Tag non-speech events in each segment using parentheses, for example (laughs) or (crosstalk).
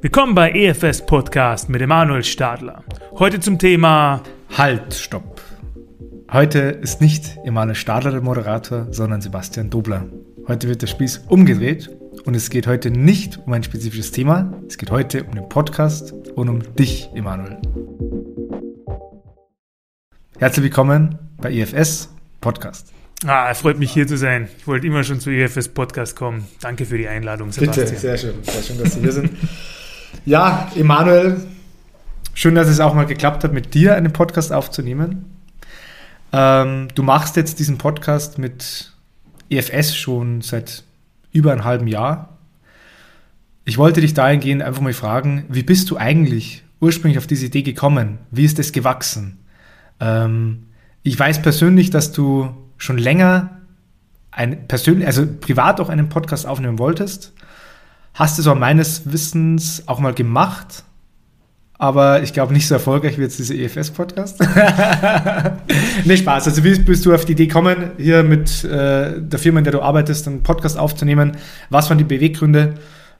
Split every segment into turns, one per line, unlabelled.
Willkommen bei EFS Podcast mit Emanuel Stadler. Heute zum Thema
Halt, stopp. Heute ist nicht Emanuel Stadler der Moderator, sondern Sebastian Dobler. Heute wird der Spieß umgedreht und es geht heute nicht um ein spezifisches Thema, es geht heute um den Podcast und um dich, Emanuel. Herzlich willkommen bei EFS Podcast.
Ah, freut mich hier zu sein. Ich wollte immer schon zu EFS Podcast kommen. Danke für die Einladung,
Sebastian. Bitte, sehr schön. Sehr schön, dass Sie hier sind. Ja, Emanuel, schön, dass es auch mal geklappt hat, mit dir einen Podcast aufzunehmen. Ähm, du machst jetzt diesen Podcast mit EFS schon seit über einem halben Jahr. Ich wollte dich dahingehend einfach mal fragen, wie bist du eigentlich ursprünglich auf diese Idee gekommen? Wie ist es gewachsen? Ähm, ich weiß persönlich, dass du schon länger ein persönlich, also privat auch einen Podcast aufnehmen wolltest. Hast es aber meines Wissens auch mal gemacht, aber ich glaube nicht so erfolgreich wie jetzt dieser EFS-Podcast. (laughs) nee, Spaß. Also wie bist du auf die Idee gekommen, hier mit äh, der Firma, in der du arbeitest, einen Podcast aufzunehmen? Was waren die Beweggründe?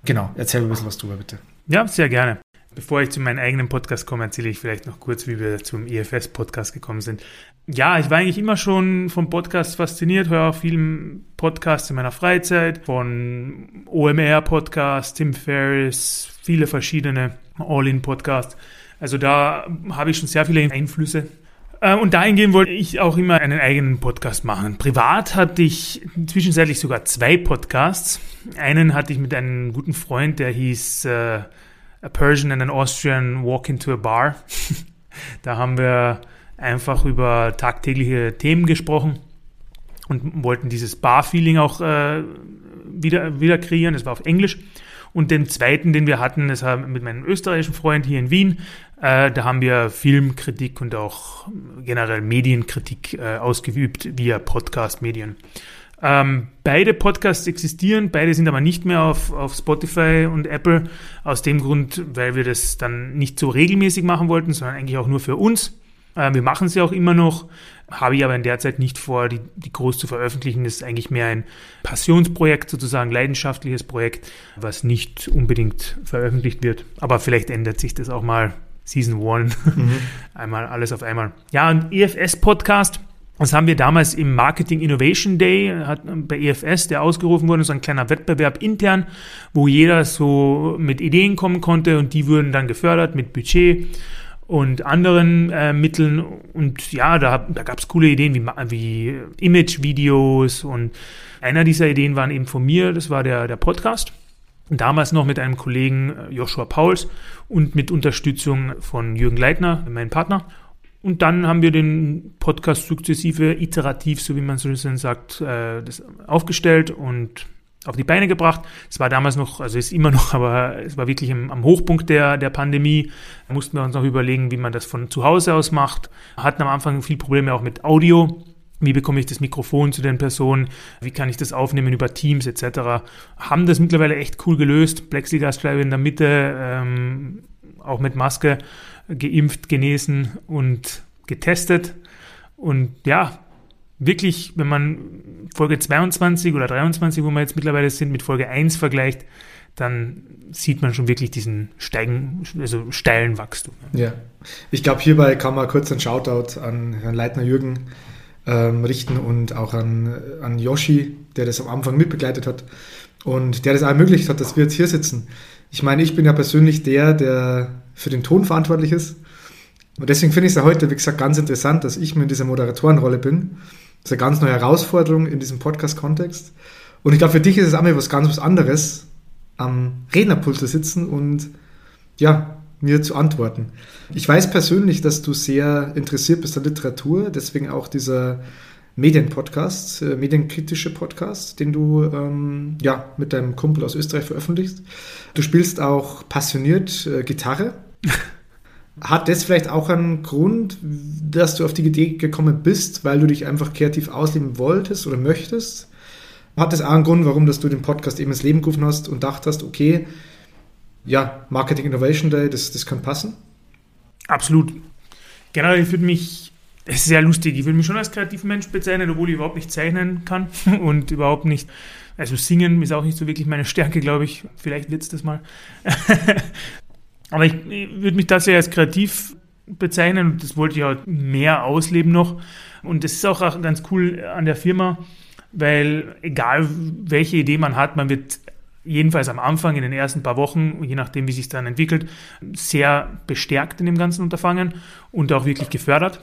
Genau, erzähl ein bisschen was drüber, bitte.
Ja, sehr gerne. Bevor ich zu meinem eigenen Podcast komme, erzähle ich vielleicht noch kurz, wie wir zum EFS-Podcast gekommen sind. Ja, ich war eigentlich immer schon vom Podcast fasziniert, höre auch viele Podcasts in meiner Freizeit, von OMR-Podcast, Tim Ferriss, viele verschiedene All-In-Podcasts. Also da habe ich schon sehr viele Einflüsse. Äh, und dahingehend wollte ich auch immer einen eigenen Podcast machen. Privat hatte ich zwischenzeitlich sogar zwei Podcasts. Einen hatte ich mit einem guten Freund, der hieß äh, A Persian and an Austrian Walk into a Bar. (laughs) da haben wir einfach über tagtägliche Themen gesprochen und wollten dieses Bar-Feeling auch äh, wieder, wieder kreieren. Das war auf Englisch. Und den zweiten, den wir hatten, das war mit meinem österreichischen Freund hier in Wien. Äh, da haben wir Filmkritik und auch generell Medienkritik äh, ausgeübt via Podcast-Medien. Ähm, beide Podcasts existieren, beide sind aber nicht mehr auf, auf Spotify und Apple. Aus dem Grund, weil wir das dann nicht so regelmäßig machen wollten, sondern eigentlich auch nur für uns. Äh, wir machen sie auch immer noch, habe ich aber in der Zeit nicht vor, die, die groß zu veröffentlichen. Das ist eigentlich mehr ein Passionsprojekt, sozusagen leidenschaftliches Projekt, was nicht unbedingt veröffentlicht wird. Aber vielleicht ändert sich das auch mal Season 1. Mhm. (laughs) einmal alles auf einmal. Ja, und EFS-Podcast das haben wir damals im Marketing Innovation Day hat bei EFS, der ausgerufen wurde, so ein kleiner Wettbewerb intern, wo jeder so mit Ideen kommen konnte und die wurden dann gefördert mit Budget und anderen äh, Mitteln. Und ja, da, da gab es coole Ideen wie, wie Image-Videos und einer dieser Ideen waren eben von mir, das war der, der Podcast. Damals noch mit einem Kollegen äh, Joshua Pauls und mit Unterstützung von Jürgen Leitner, meinem Partner. Und dann haben wir den Podcast sukzessive, iterativ, so wie man so schön sagt, äh, das aufgestellt und auf die Beine gebracht. Es war damals noch, also ist immer noch, (laughs) aber es war wirklich im, am Hochpunkt der, der Pandemie. Da mussten wir uns noch überlegen, wie man das von zu Hause aus macht. Hatten am Anfang viel Probleme auch mit Audio. Wie bekomme ich das Mikrofon zu den Personen? Wie kann ich das aufnehmen über Teams etc.? Haben das mittlerweile echt cool gelöst. Plexiglasscheibe in der Mitte, ähm, auch mit Maske geimpft, genesen und getestet. Und ja, wirklich, wenn man Folge 22 oder 23, wo wir jetzt mittlerweile sind, mit Folge 1 vergleicht, dann sieht man schon wirklich diesen steigen, also steilen Wachstum.
Ja, ich glaube, hierbei kann man kurz einen Shoutout an Herrn Leitner Jürgen ähm, richten und auch an, an Yoshi, der das am Anfang mitbegleitet hat und der das ermöglicht hat, dass wir jetzt hier sitzen. Ich meine, ich bin ja persönlich der, der für den Ton verantwortlich ist. Und deswegen finde ich es ja heute, wie gesagt, ganz interessant, dass ich mir in dieser Moderatorenrolle bin. Ist eine ganz neue Herausforderung in diesem Podcast-Kontext. Und ich glaube, für dich ist es auch mal was ganz was anderes, am Rednerpult zu sitzen und ja, mir zu antworten. Ich weiß persönlich, dass du sehr interessiert bist an Literatur, deswegen auch dieser Medienpodcast, äh, medienkritische Podcast, den du ähm, ja, mit deinem Kumpel aus Österreich veröffentlichst. Du spielst auch passioniert äh, Gitarre. (laughs) Hat das vielleicht auch einen Grund, dass du auf die Idee gekommen bist, weil du dich einfach kreativ ausleben wolltest oder möchtest? Hat das auch einen Grund, warum dass du den Podcast eben ins Leben gerufen hast und dachtest, okay, ja, Marketing Innovation Day, das, das kann passen?
Absolut. Generell für mich es ist sehr lustig. Ich will mich schon als kreativer Mensch bezeichnen, obwohl ich überhaupt nicht zeichnen kann (laughs) und überhaupt nicht Also singen ist auch nicht so wirklich meine Stärke, glaube ich. Vielleicht wird es das mal. (laughs) Aber ich, ich würde mich tatsächlich als kreativ bezeichnen und das wollte ich auch mehr ausleben noch. Und das ist auch ganz cool an der Firma, weil egal welche Idee man hat, man wird jedenfalls am Anfang, in den ersten paar Wochen, je nachdem, wie sich dann entwickelt, sehr bestärkt in dem ganzen Unterfangen und auch wirklich gefördert.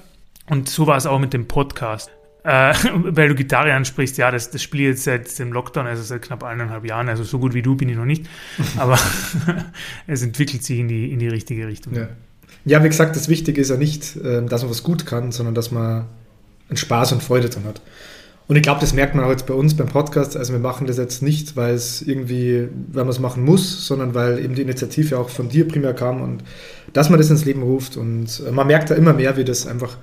Und so war es auch mit dem Podcast. Äh, (laughs) weil du Gitarre ansprichst, ja, das, das spiele ich jetzt seit dem Lockdown, also seit knapp eineinhalb Jahren, also so gut wie du bin ich noch nicht, (laughs) aber (laughs) es entwickelt sich in die, in die richtige Richtung.
Ja. ja, wie gesagt, das Wichtige ist ja nicht, ähm, dass man was gut kann, sondern dass man einen Spaß und Freude dran hat. Und ich glaube, das merkt man auch jetzt bei uns beim Podcast. Also wir machen das jetzt nicht, weil es irgendwie, weil man es machen muss, sondern weil eben die Initiative auch von dir primär kam und dass man das ins Leben ruft. Und äh, man merkt da immer mehr, wie das einfach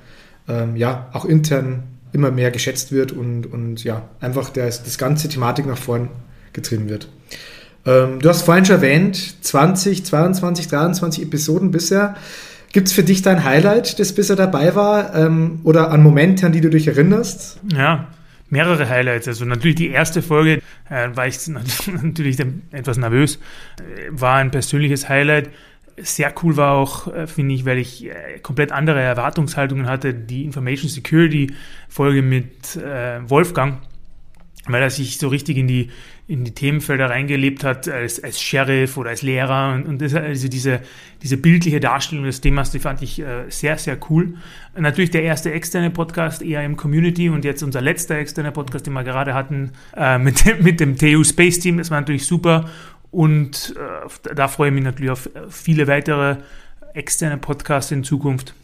ähm, ja auch intern immer mehr geschätzt wird und, und ja, einfach das, das ganze Thematik nach vorn getrieben wird. Ähm, du hast vorhin schon erwähnt, 20, 22, 23 Episoden bisher. Gibt es für dich dein Highlight, das bisher dabei war? Ähm, oder an Momente, an die du dich erinnerst?
Ja, mehrere Highlights. Also natürlich die erste Folge äh, war ich (laughs) natürlich etwas nervös, äh, war ein persönliches Highlight. Sehr cool war auch, äh, finde ich, weil ich äh, komplett andere Erwartungshaltungen hatte, die Information Security Folge mit äh, Wolfgang weil er sich so richtig in die, in die Themenfelder reingelebt hat, als, als Sheriff oder als Lehrer. Und, und das, also diese, diese bildliche Darstellung des Themas, die fand ich äh, sehr, sehr cool. Natürlich der erste externe Podcast eher im Community und jetzt unser letzter externer Podcast, den wir gerade hatten, äh, mit, (laughs) mit dem TU Space Team, das war natürlich super. Und äh, da freue ich mich natürlich auf viele weitere externe Podcasts in Zukunft.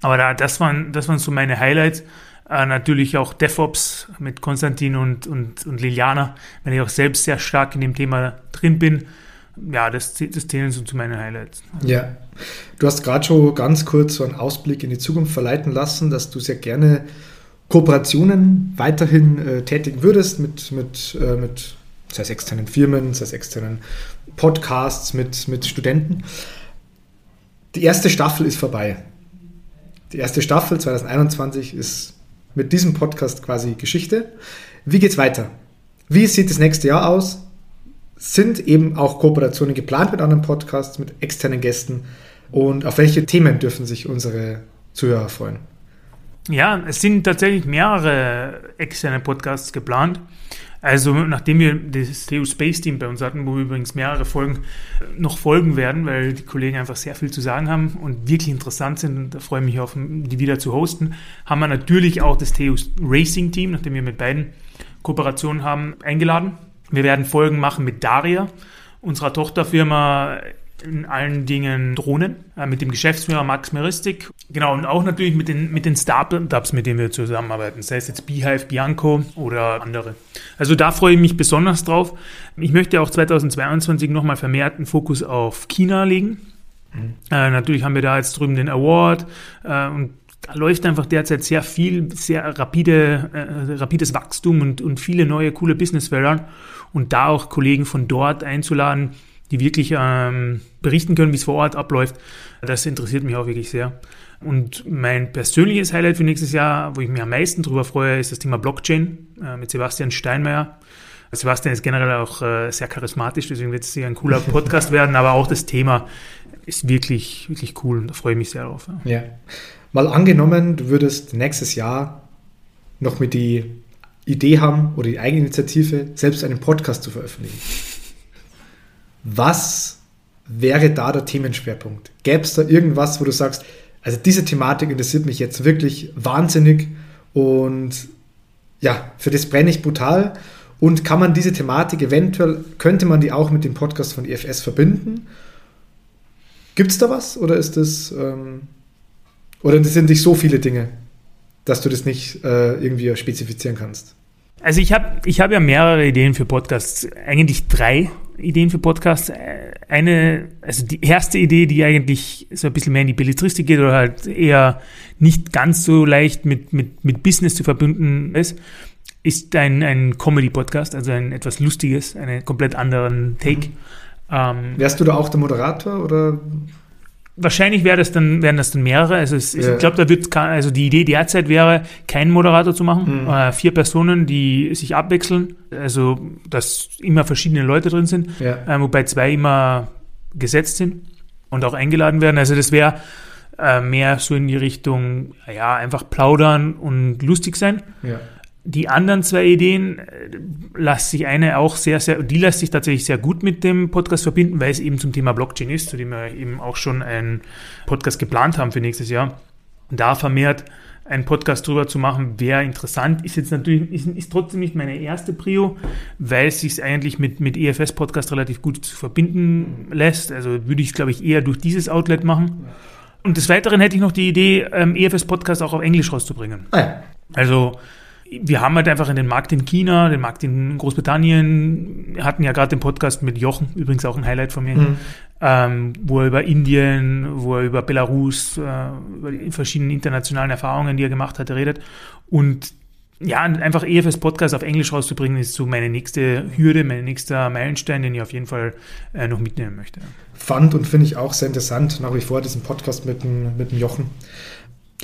Aber da, das, waren, das waren so meine Highlights. Äh, natürlich auch DevOps mit Konstantin und, und, und Liliana, wenn ich auch selbst sehr stark in dem Thema drin bin. Ja, das, das zählen so zu meinen Highlights.
Ja, du hast gerade schon ganz kurz so einen Ausblick in die Zukunft verleiten lassen, dass du sehr gerne Kooperationen weiterhin äh, tätigen würdest mit, mit, äh, mit sei es externen Firmen, sei es externen Podcasts mit, mit Studenten. Die erste Staffel ist vorbei. Die erste Staffel 2021 ist mit diesem Podcast quasi Geschichte. Wie geht's weiter? Wie sieht das nächste Jahr aus? Sind eben auch Kooperationen geplant mit anderen Podcasts, mit externen Gästen? Und auf welche Themen dürfen sich unsere Zuhörer freuen?
Ja, es sind tatsächlich mehrere externe Podcasts geplant. Also nachdem wir das TU Space Team bei uns hatten, wo wir übrigens mehrere Folgen noch folgen werden, weil die Kollegen einfach sehr viel zu sagen haben und wirklich interessant sind und da freue ich mich auf, die wieder zu hosten, haben wir natürlich auch das TU Racing Team, nachdem wir mit beiden Kooperationen haben, eingeladen. Wir werden Folgen machen mit Daria, unserer Tochterfirma in allen Dingen Drohnen, äh, mit dem Geschäftsführer Max Meristik. Genau, und auch natürlich mit den, mit den Startups, mit denen wir zusammenarbeiten, sei es jetzt Beehive, Bianco oder andere. Also da freue ich mich besonders drauf. Ich möchte auch 2022 nochmal vermehrt einen Fokus auf China legen. Mhm. Äh, natürlich haben wir da jetzt drüben den Award äh, und da läuft einfach derzeit sehr viel, sehr rapide, äh, rapides Wachstum und, und viele neue coole Businessfelder. Und da auch Kollegen von dort einzuladen, die wirklich ähm, berichten können, wie es vor Ort abläuft. Das interessiert mich auch wirklich sehr. Und mein persönliches Highlight für nächstes Jahr, wo ich mich am meisten darüber freue, ist das Thema Blockchain äh, mit Sebastian Steinmeier. Sebastian ist generell auch äh, sehr charismatisch, deswegen wird es sicher ein cooler Podcast (laughs) werden, aber auch das Thema ist wirklich, wirklich cool und da freue ich mich sehr drauf.
Ja. ja. Mal angenommen, du würdest nächstes Jahr noch mit die Idee haben oder die Eigeninitiative, selbst einen Podcast zu veröffentlichen. Was wäre da der Themenschwerpunkt? Gäbe es da irgendwas, wo du sagst, also diese Thematik interessiert mich jetzt wirklich wahnsinnig und ja, für das brenne ich brutal. Und kann man diese Thematik eventuell, könnte man die auch mit dem Podcast von IFS verbinden? Gibt es da was oder ist das, ähm, oder sind nicht so viele Dinge, dass du das nicht äh, irgendwie spezifizieren kannst?
Also ich habe ich hab ja mehrere Ideen für Podcasts, eigentlich drei Ideen für Podcasts. Eine, also die erste Idee, die eigentlich so ein bisschen mehr in die Belletristik geht oder halt eher nicht ganz so leicht mit, mit, mit Business zu verbinden ist, ist ein, ein Comedy-Podcast, also ein etwas Lustiges, einen komplett anderen Take. Mhm.
Ähm, Wärst du da auch der Moderator oder?
Wahrscheinlich wäre das dann, wären das dann mehrere. Also es,
Ja.
ich glaube, da wird also die Idee derzeit wäre, keinen Moderator zu machen.
Mhm.
Äh, vier Personen, die sich abwechseln. Also dass immer verschiedene Leute drin sind,
Ja.
äh, wobei zwei immer gesetzt sind und auch eingeladen werden. Also das wäre äh, mehr so in die Richtung, ja, einfach plaudern und lustig sein.
Ja.
Die anderen zwei Ideen äh, lässt sich eine auch sehr, sehr, die lässt sich tatsächlich sehr gut mit dem Podcast verbinden, weil es eben zum Thema Blockchain ist, zu dem wir eben auch schon einen Podcast geplant haben für nächstes Jahr. Da vermehrt einen Podcast drüber zu machen, wäre interessant. Ist jetzt natürlich, ist, ist trotzdem nicht meine erste Prio, weil es sich eigentlich mit, mit EFS-Podcast relativ gut verbinden lässt. Also würde ich es, glaube ich, eher durch dieses Outlet machen. Und des Weiteren hätte ich noch die Idee, ähm, EFS-Podcast auch auf Englisch rauszubringen.
Ah, ja.
Also wir haben halt einfach in den Markt in China, den Markt in Großbritannien, wir hatten ja gerade den Podcast mit Jochen, übrigens auch ein Highlight von mir,
Mhm.
ähm, wo er über Indien, wo er über Belarus, äh, über die verschiedenen internationalen Erfahrungen, die er gemacht hat, redet. Und ja, einfach EFS Podcast auf Englisch rauszubringen, ist so meine nächste Hürde, mein nächster Meilenstein, den ich auf jeden Fall äh, noch mitnehmen möchte.
Fand und finde ich auch sehr interessant, nach wie vor diesen Podcast mit dem, mit dem Jochen.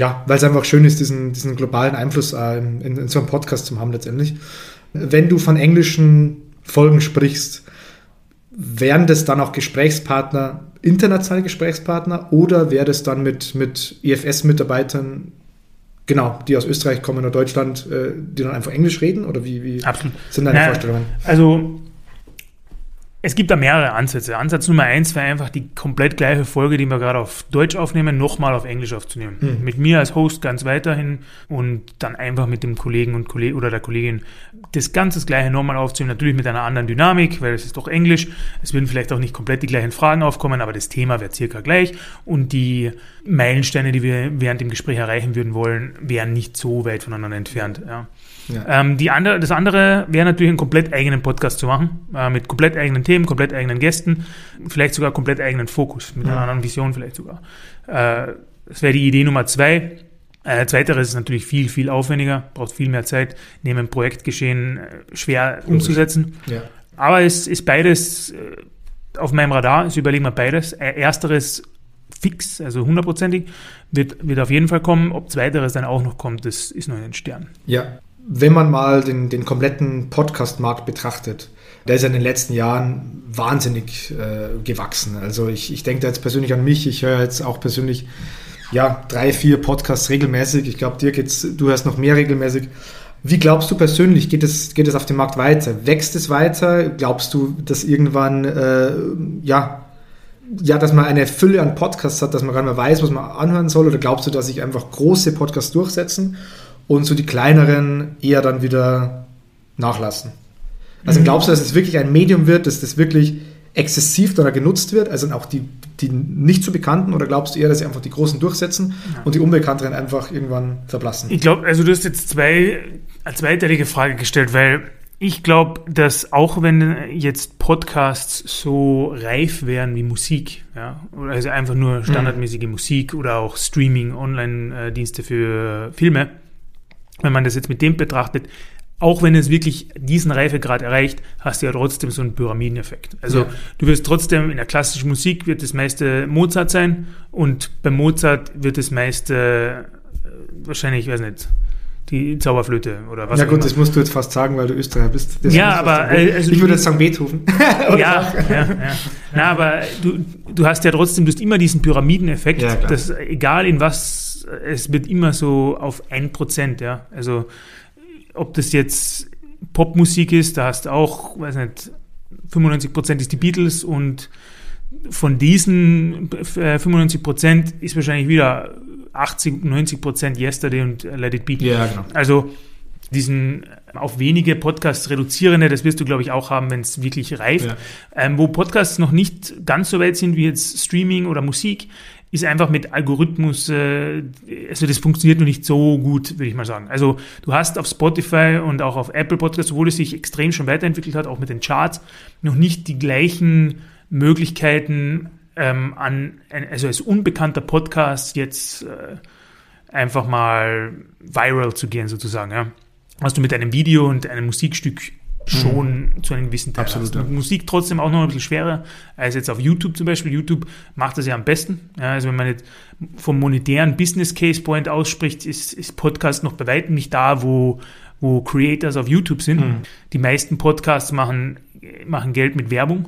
Ja, weil es einfach schön ist, diesen, diesen globalen Einfluss äh, in, in so einem Podcast zu haben letztendlich. Wenn du von englischen Folgen sprichst, wären das dann auch Gesprächspartner, internationale Gesprächspartner oder wäre das dann mit, mit EFS-Mitarbeitern, genau, die aus Österreich kommen oder Deutschland, äh, die dann einfach Englisch reden? Oder wie, wie
Absolut.
sind deine
Na,
Vorstellungen?
Also es gibt da mehrere Ansätze. Ansatz Nummer eins wäre einfach die komplett gleiche Folge, die wir gerade auf Deutsch aufnehmen, nochmal auf Englisch aufzunehmen.
Hm.
Mit mir als Host ganz weiterhin und dann einfach mit dem Kollegen und Kollegen oder der Kollegin das ganze das gleiche nochmal aufzunehmen. Natürlich mit einer anderen Dynamik, weil es ist doch Englisch. Es würden vielleicht auch nicht komplett die gleichen Fragen aufkommen, aber das Thema wäre circa gleich und die Meilensteine, die wir während dem Gespräch erreichen würden wollen, wären nicht so weit voneinander entfernt. Ja.
Ja.
Ähm, die andere, das andere wäre natürlich einen komplett eigenen Podcast zu machen, äh, mit komplett eigenen Themen, komplett eigenen Gästen, vielleicht sogar komplett eigenen Fokus, mit einer
Ja.
anderen Vision vielleicht sogar. Äh, das wäre die Idee Nummer zwei. Äh, zweiteres ist natürlich viel, viel aufwendiger, braucht viel mehr Zeit, neben dem Projektgeschehen äh, schwer umzusetzen.
ja.
Aber es ist beides äh, auf meinem Radar, ich überlege mal beides. Äh, Ersteres fix, also hundertprozentig, wird, wird auf jeden Fall kommen. Ob zweiteres dann auch noch kommt, das ist noch in den Sternen.
Ja, wenn man mal den, den kompletten Podcast-Markt betrachtet, der ist ja in den letzten Jahren wahnsinnig äh, gewachsen. Also ich, ich denke da jetzt persönlich an mich, ich höre jetzt auch persönlich ja, drei, vier Podcasts regelmäßig. Ich glaube, dir geht's, du hörst noch mehr regelmäßig. Wie glaubst du persönlich, geht es, geht es auf dem Markt weiter? Wächst es weiter? Glaubst du, dass irgendwann, äh, ja, ja, dass man eine Fülle an Podcasts hat, dass man gar nicht mehr weiß, was man anhören soll? Oder glaubst du, dass sich einfach große Podcasts durchsetzen und so die kleineren eher dann wieder nachlassen? Also
Mhm.
glaubst du, dass es wirklich ein Medium wird, dass das wirklich exzessiv oder genutzt wird, also auch die, die nicht so bekannten, oder glaubst du eher, dass sie einfach die Großen durchsetzen und die Unbekannteren einfach irgendwann verblassen?
Ich glaube, also du hast jetzt zwei, eine zweiteilige Frage gestellt, weil ich glaube, dass auch wenn jetzt Podcasts so reif wären wie Musik, ja, also einfach nur standardmäßige Musik oder auch Streaming, Online-Dienste für Filme, wenn man das jetzt mit dem betrachtet, auch wenn es wirklich diesen Reifegrad erreicht, hast du ja trotzdem so einen Pyramideneffekt. Also
Ja.
du wirst trotzdem in der klassischen Musik wird das meiste Mozart sein und bei Mozart wird das meiste äh, wahrscheinlich, ich weiß nicht, die Zauberflöte oder was
ja gut, das musst du jetzt fast sagen, weil du Österreicher bist. Das
Ja, aber, also
ich würde jetzt sagen Beethoven. (laughs)
Ja, ja, ja. Na, aber du, du hast ja trotzdem, du hast immer diesen Pyramideneffekt,
Ja,
dass egal in was, es wird immer so auf ein Prozent, ja. Also ob das jetzt Popmusik ist, da hast du auch, weiß nicht, 95 Prozent ist die Beatles und von diesen äh, 95 Prozent ist wahrscheinlich wieder 80, 90 Prozent Yesterday und Let It Be.
Ja, genau.
Also diesen auf wenige Podcasts reduzierende, das wirst du, glaube ich, auch haben, wenn es wirklich reift.
Ja.
Ähm, wo Podcasts noch nicht ganz so weit sind wie jetzt Streaming oder Musik, ist einfach mit Algorithmus, äh, also das funktioniert noch nicht so gut, würde ich mal sagen. Also du hast auf Spotify und auch auf Apple Podcasts, obwohl es sich extrem schon weiterentwickelt hat, auch mit den Charts, noch nicht die gleichen Möglichkeiten ähm, an, also als unbekannter Podcast jetzt äh, einfach mal viral zu gehen sozusagen, ja. Was du mit einem Video und einem Musikstück schon mhm. zu einem gewissen
Teil Absolut, ja.
Musik trotzdem auch noch ein bisschen schwerer als jetzt auf YouTube zum Beispiel. YouTube macht das ja am besten. Ja, also wenn man jetzt vom monetären Business Case Point ausspricht, ist, ist Podcast noch bei weitem nicht da, wo, wo Creators auf YouTube sind. Mhm. Die meisten Podcasts machen, machen Geld mit Werbung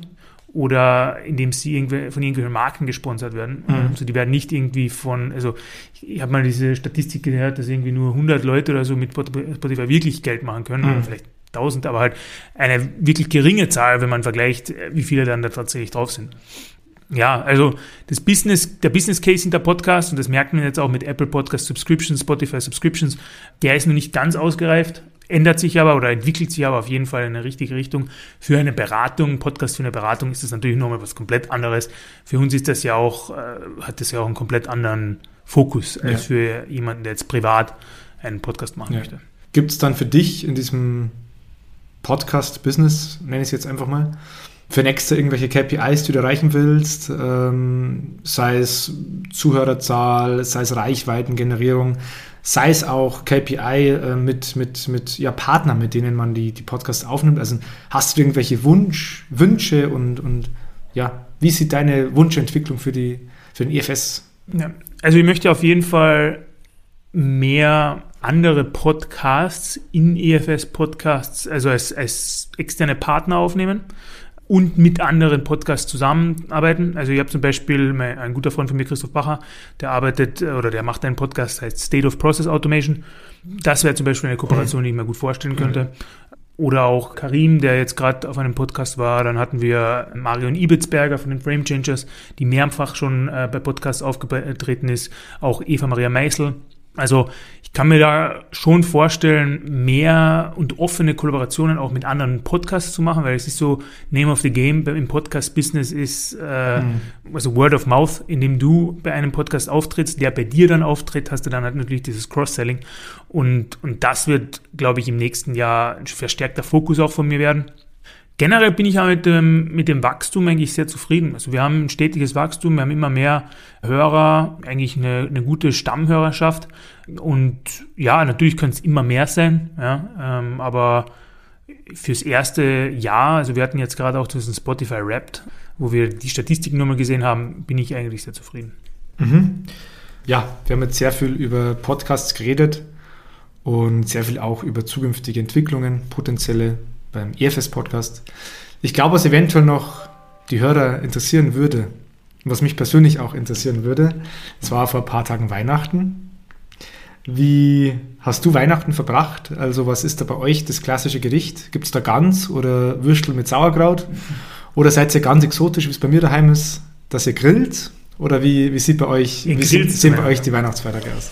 oder indem sie irgendwie von irgendwelchen Marken gesponsert werden. Mhm. Also die werden nicht irgendwie von, also ich habe mal diese Statistik gehört, dass irgendwie nur 100 Leute oder so mit Spotify wirklich Geld machen können, mhm. oder vielleicht 1000, aber halt eine wirklich geringe Zahl, wenn man vergleicht, wie viele dann da tatsächlich drauf sind. Ja, also das Business, der Business Case in der Podcast, und das merkt man jetzt auch mit Apple Podcast Subscriptions, Spotify Subscriptions, der ist noch nicht ganz ausgereift ändert sich aber oder entwickelt sich aber auf jeden Fall in eine richtige Richtung. Für eine Beratung, Podcast für eine Beratung ist das natürlich nochmal was komplett anderes. Für uns ist das ja auch, äh, hat das ja auch einen komplett anderen Fokus als ja. für jemanden, der jetzt privat einen Podcast machen ja. möchte.
Gibt es dann für dich in diesem Podcast-Business, nenne ich es jetzt einfach mal, für nächste irgendwelche KPIs, die du erreichen willst, ähm, sei es Zuhörerzahl, sei es Reichweitengenerierung, sei es auch KPI äh, mit, mit, mit ja, Partnern, mit denen man die, die Podcasts aufnimmt. Also hast du irgendwelche Wunsch, Wünsche und, und ja, wie sieht deine Wunschentwicklung für, die, für den EFS?
Ja, also ich möchte auf jeden Fall mehr andere Podcasts in EFS-Podcasts, also als, als externe Partner aufnehmen und mit anderen Podcasts zusammenarbeiten. Also ich habe zum Beispiel mein, ein guter Freund von mir, Christoph Bacher, der arbeitet äh, oder der macht einen Podcast, heißt State of Process Automation. Das wäre zum Beispiel eine Kooperation, die ich mir gut vorstellen könnte. Oder auch Karim, der jetzt gerade auf einem Podcast war. Dann hatten wir Marion Ibitzberger von den Frame Changers, die mehrfach schon äh, bei Podcasts aufgetreten ist. Auch Eva Maria Meisel, also ich kann mir da schon vorstellen, mehr und offene Kollaborationen auch mit anderen Podcasts zu machen, weil es ist so, Name of the Game im Podcast-Business ist äh, mhm. also Word of Mouth, indem du bei einem Podcast auftrittst, der bei dir dann auftritt, hast du dann halt natürlich dieses Cross-Selling und, und das wird, glaube ich, im nächsten Jahr ein verstärkter Fokus auch von mir werden. Generell bin ich ja mit dem, mit dem Wachstum eigentlich sehr zufrieden. Also wir haben ein stetiges Wachstum, wir haben immer mehr Hörer, eigentlich eine, eine gute Stammhörerschaft. Und ja, natürlich können es immer mehr sein, ja, ähm, aber fürs erste Jahr, also wir hatten jetzt gerade auch diesen Spotify Wrapped, wo wir die Statistiken nochmal gesehen haben, bin ich eigentlich sehr zufrieden.
Mhm. Ja, wir haben jetzt sehr viel über Podcasts geredet und sehr viel auch über zukünftige Entwicklungen, potenzielle beim EFS-Podcast. Ich glaube, was eventuell noch die Hörer interessieren würde, was mich persönlich auch interessieren würde, es war vor ein paar Tagen Weihnachten. Wie hast du Weihnachten verbracht? Also was ist da bei euch das klassische Gericht? Gibt es da Gans oder Würstel mit Sauerkraut? Oder seid ihr ganz exotisch, wie es bei mir daheim ist, dass ihr grillt? Oder wie, wie sieht bei euch, wie sieht, sehen bei euch die Weihnachtsfeiertage aus?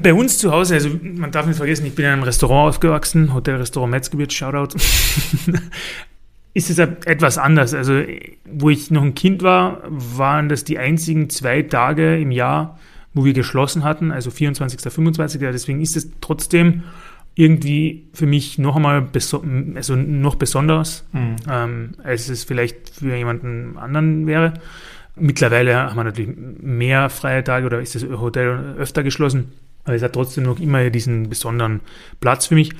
Bei uns zu Hause, also man darf nicht vergessen, ich bin in einem Restaurant aufgewachsen, Hotel Restaurant Metzgebirge, Shoutout. (laughs) ist es etwas anders. Also, wo ich noch ein Kind war, waren das die einzigen zwei Tage im Jahr, wo wir geschlossen hatten, also 24., 25. Deswegen ist es trotzdem irgendwie für mich noch einmal beso also noch besonders, mhm. ähm, als es vielleicht für jemanden anderen wäre. Mittlerweile haben wir natürlich mehr freie Tage oder ist das Hotel öfter geschlossen. Aber es hat trotzdem noch immer diesen besonderen Platz für mich.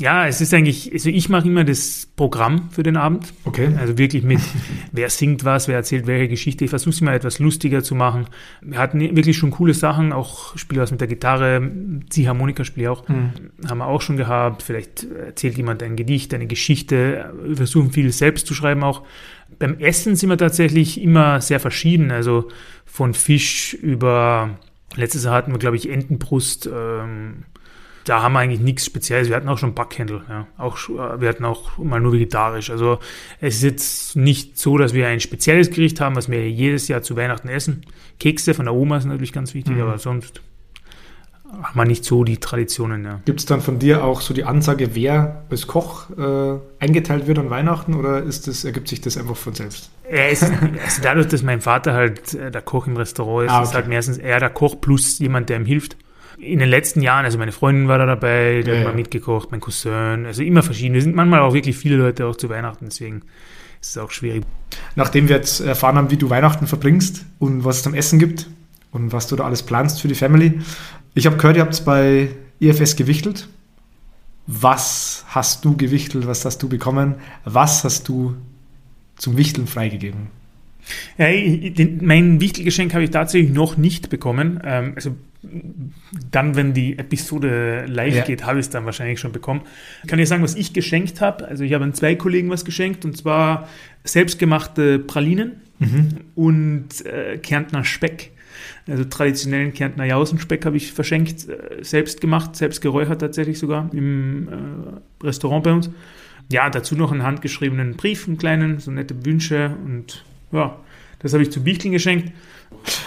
Ja, es ist eigentlich, also ich mache immer das Programm für den Abend.
Okay.
Also wirklich mit, (laughs) wer singt was, wer erzählt welche Geschichte. Ich versuche es immer etwas lustiger zu machen. Wir hatten wirklich schon coole Sachen, auch spiele was mit der Gitarre, Ziehharmonika spiele ich auch, mhm. haben wir auch schon gehabt. Vielleicht erzählt jemand ein Gedicht, eine Geschichte. Wir versuchen viel selbst zu schreiben auch. Beim Essen sind wir tatsächlich immer sehr verschieden, also von Fisch über Letztes Jahr hatten wir, glaube ich, Entenbrust. Ähm, da haben wir eigentlich nichts Spezielles. Wir hatten auch schon Backhändel. Ja. Auch, äh, wir hatten auch mal nur vegetarisch. Also es ist jetzt nicht so, dass wir ein spezielles Gericht haben, was wir jedes Jahr zu Weihnachten essen. Kekse von der Oma sind natürlich ganz wichtig, mhm. aber sonst haben wir nicht so die Traditionen. Ja.
Gibt es dann von dir auch so die Ansage, wer als Koch äh, eingeteilt wird an Weihnachten oder ist das, ergibt sich das einfach von selbst?
Er ist, also dadurch, dass mein Vater halt äh, der Koch im Restaurant ist, ah, okay. ist halt meistens er der Koch plus jemand, der ihm hilft. In den letzten Jahren, also meine Freundin war da dabei, die ja, hat mal mitgekocht, mein Cousin, also immer verschieden. Wir sind manchmal auch wirklich viele Leute auch zu Weihnachten, deswegen ist es auch schwierig.
Nachdem wir jetzt erfahren haben, wie du Weihnachten verbringst und was es zum Essen gibt und was du da alles planst für die Family, ich habe gehört, ihr habt es bei IFS gewichtelt. was hast du gewichtelt, was hast du bekommen, was hast du zum Wichteln freigegeben?
Ja, den, mein Wichtelgeschenk habe ich tatsächlich noch nicht bekommen. Ähm, also dann, wenn die Episode live ja. geht, habe ich es dann wahrscheinlich schon bekommen. Ich kann dir sagen, was ich geschenkt habe. Also ich habe an zwei Kollegen was geschenkt und zwar selbstgemachte Pralinen mhm. und äh, Kärntner Speck. Also traditionellen Kärntner Jausenspeck habe ich verschenkt, äh, selbst gemacht, selbst geräuchert tatsächlich sogar im äh, Restaurant bei uns. Ja, dazu noch einen handgeschriebenen Brief, einen kleinen, so nette Wünsche und ja, das habe ich zu Bichteln geschenkt.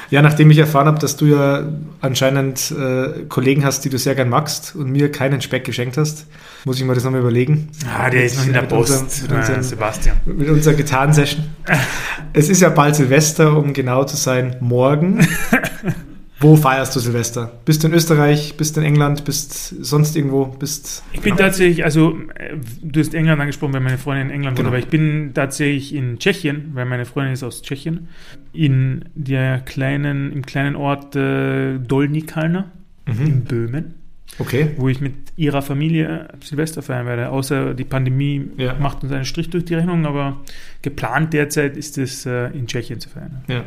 Ja, nachdem ich erfahren habe, dass du ja anscheinend äh, Kollegen hast, die du sehr gern magst und mir keinen Speck geschenkt hast, muss ich mir das nochmal überlegen.
Ah, der ist noch in der Post, unserem, mit unseren,
Sebastian. Mit unserer Gitarrensession. (laughs) es ist ja bald Silvester, um genau zu sein, morgen. (laughs) Wo feierst du Silvester? Bist du in Österreich? Bist du in England? Bist du sonst irgendwo? Bist
ich bin tatsächlich, also äh, du hast England angesprochen, weil meine Freundin in England genau. wohnt, aber ich bin tatsächlich in Tschechien, weil meine Freundin ist aus Tschechien, in der kleinen, im kleinen Ort äh, Dolnikalna mhm. in Böhmen.
Okay.
Wo ich mit ihrer Familie Silvester feiern werde. Außer die Pandemie ja. macht uns einen Strich durch die Rechnung, aber geplant derzeit ist es äh, in Tschechien zu feiern.
Ja.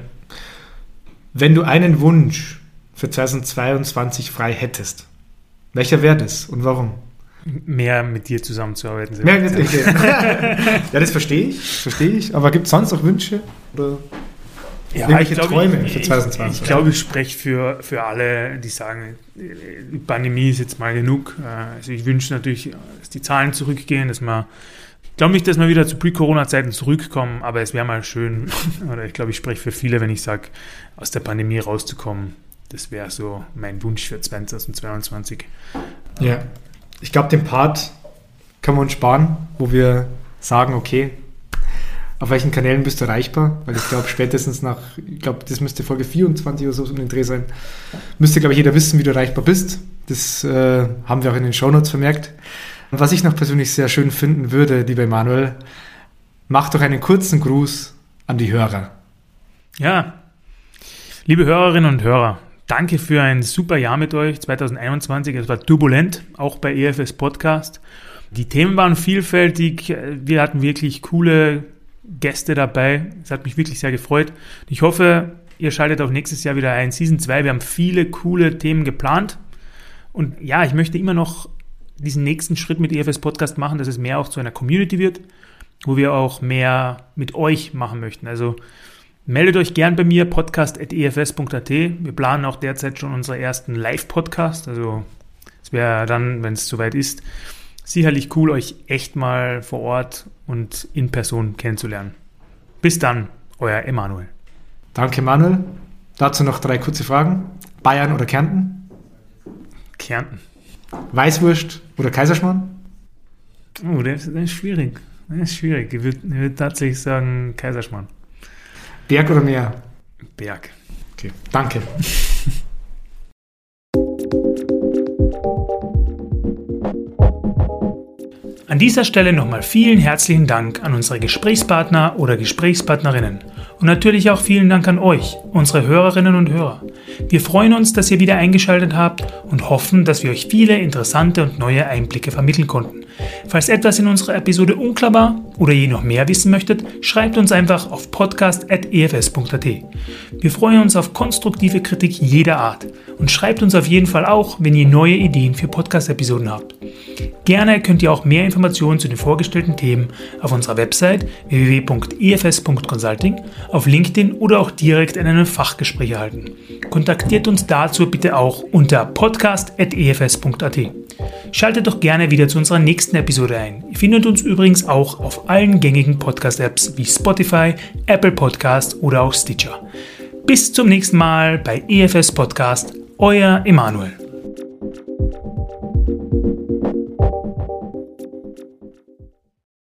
Wenn du einen Wunsch für 2022 frei hättest, welcher wäre das und warum?
Mehr mit dir zusammenzuarbeiten.
Mehr mit dir. (laughs) ja, das verstehe ich, verstehe ich. Aber gibt es sonst noch Wünsche oder
ja, irgendwelche glaub, Träume ich, für 2020? Ich, ich glaube, ich spreche für, für alle, die sagen, die Pandemie ist jetzt mal genug. Also ich wünsche natürlich, dass die Zahlen zurückgehen, dass man ich glaube nicht, dass wir wieder zu Pre-Corona-Zeiten zurückkommen, aber es wäre mal schön, (laughs) oder ich glaube, ich spreche für viele, wenn ich sage, aus der Pandemie rauszukommen. Das wäre so mein Wunsch für 2022.
Ja, ich glaube, den Part können wir uns sparen, wo wir sagen, okay, auf welchen Kanälen bist du erreichbar? Weil ich glaube, spätestens nach, ich glaube, das müsste Folge 24 oder so um den Dreh sein, müsste, glaube ich, jeder wissen, wie du erreichbar bist. Das äh, haben wir auch in den Shownotes vermerkt. Was ich noch persönlich sehr schön finden würde, lieber Emanuel, mach doch einen kurzen Gruß an die Hörer.
Ja, liebe Hörerinnen und Hörer, Danke für ein super Jahr mit euch 2021. Es war turbulent, auch bei EFS Podcast. Die Themen waren vielfältig. Wir hatten wirklich coole Gäste dabei. Es hat mich wirklich sehr gefreut. Ich hoffe, ihr schaltet auch nächstes Jahr wieder ein. Season 2. Wir haben viele coole Themen geplant. Und ja, ich möchte immer noch diesen nächsten Schritt mit EFS Podcast machen, dass es mehr auch zu einer Community wird, wo wir auch mehr mit euch machen möchten. Also Meldet euch gern bei mir, podcast.efs.at. Wir planen auch derzeit schon unseren ersten Live-Podcast. Also es wäre dann, wenn es soweit ist, sicherlich cool, euch echt mal vor Ort und in Person kennenzulernen. Bis dann, euer Emanuel.
Danke, Manuel. Dazu noch drei kurze Fragen. Bayern oder Kärnten?
Kärnten.
Weißwurst oder Kaiserschmarrn?
Oh, der ist, schwierig. Der ist schwierig. Ich würde würd tatsächlich sagen Kaiserschmarrn.
Berg oder Meer?
Berg.
Okay, danke.
An dieser Stelle nochmal vielen herzlichen Dank an unsere Gesprächspartner oder Gesprächspartnerinnen und natürlich auch vielen Dank an euch, unsere Hörerinnen und Hörer. Wir freuen uns, dass ihr wieder eingeschaltet habt und hoffen, dass wir euch viele interessante und neue Einblicke vermitteln konnten. Falls etwas in unserer Episode unklar war oder ihr noch mehr wissen möchtet, schreibt uns einfach auf podcast.efs.at. Wir freuen uns auf konstruktive Kritik jeder Art und schreibt uns auf jeden Fall auch, wenn ihr neue Ideen für Podcast-Episoden habt. Gerne könnt ihr auch mehr Informationen zu den vorgestellten Themen auf unserer Website www.efs.consulting, auf LinkedIn oder auch direkt in einem Fachgespräch erhalten. Kontaktiert uns dazu bitte auch unter podcast.efs.at. Schaltet doch gerne wieder zu unserer nächsten Episode ein. Ihr findet uns übrigens auch auf allen gängigen Podcast-Apps wie Spotify, Apple Podcast oder auch Stitcher. Bis zum nächsten Mal bei EFS Podcast, euer Emanuel.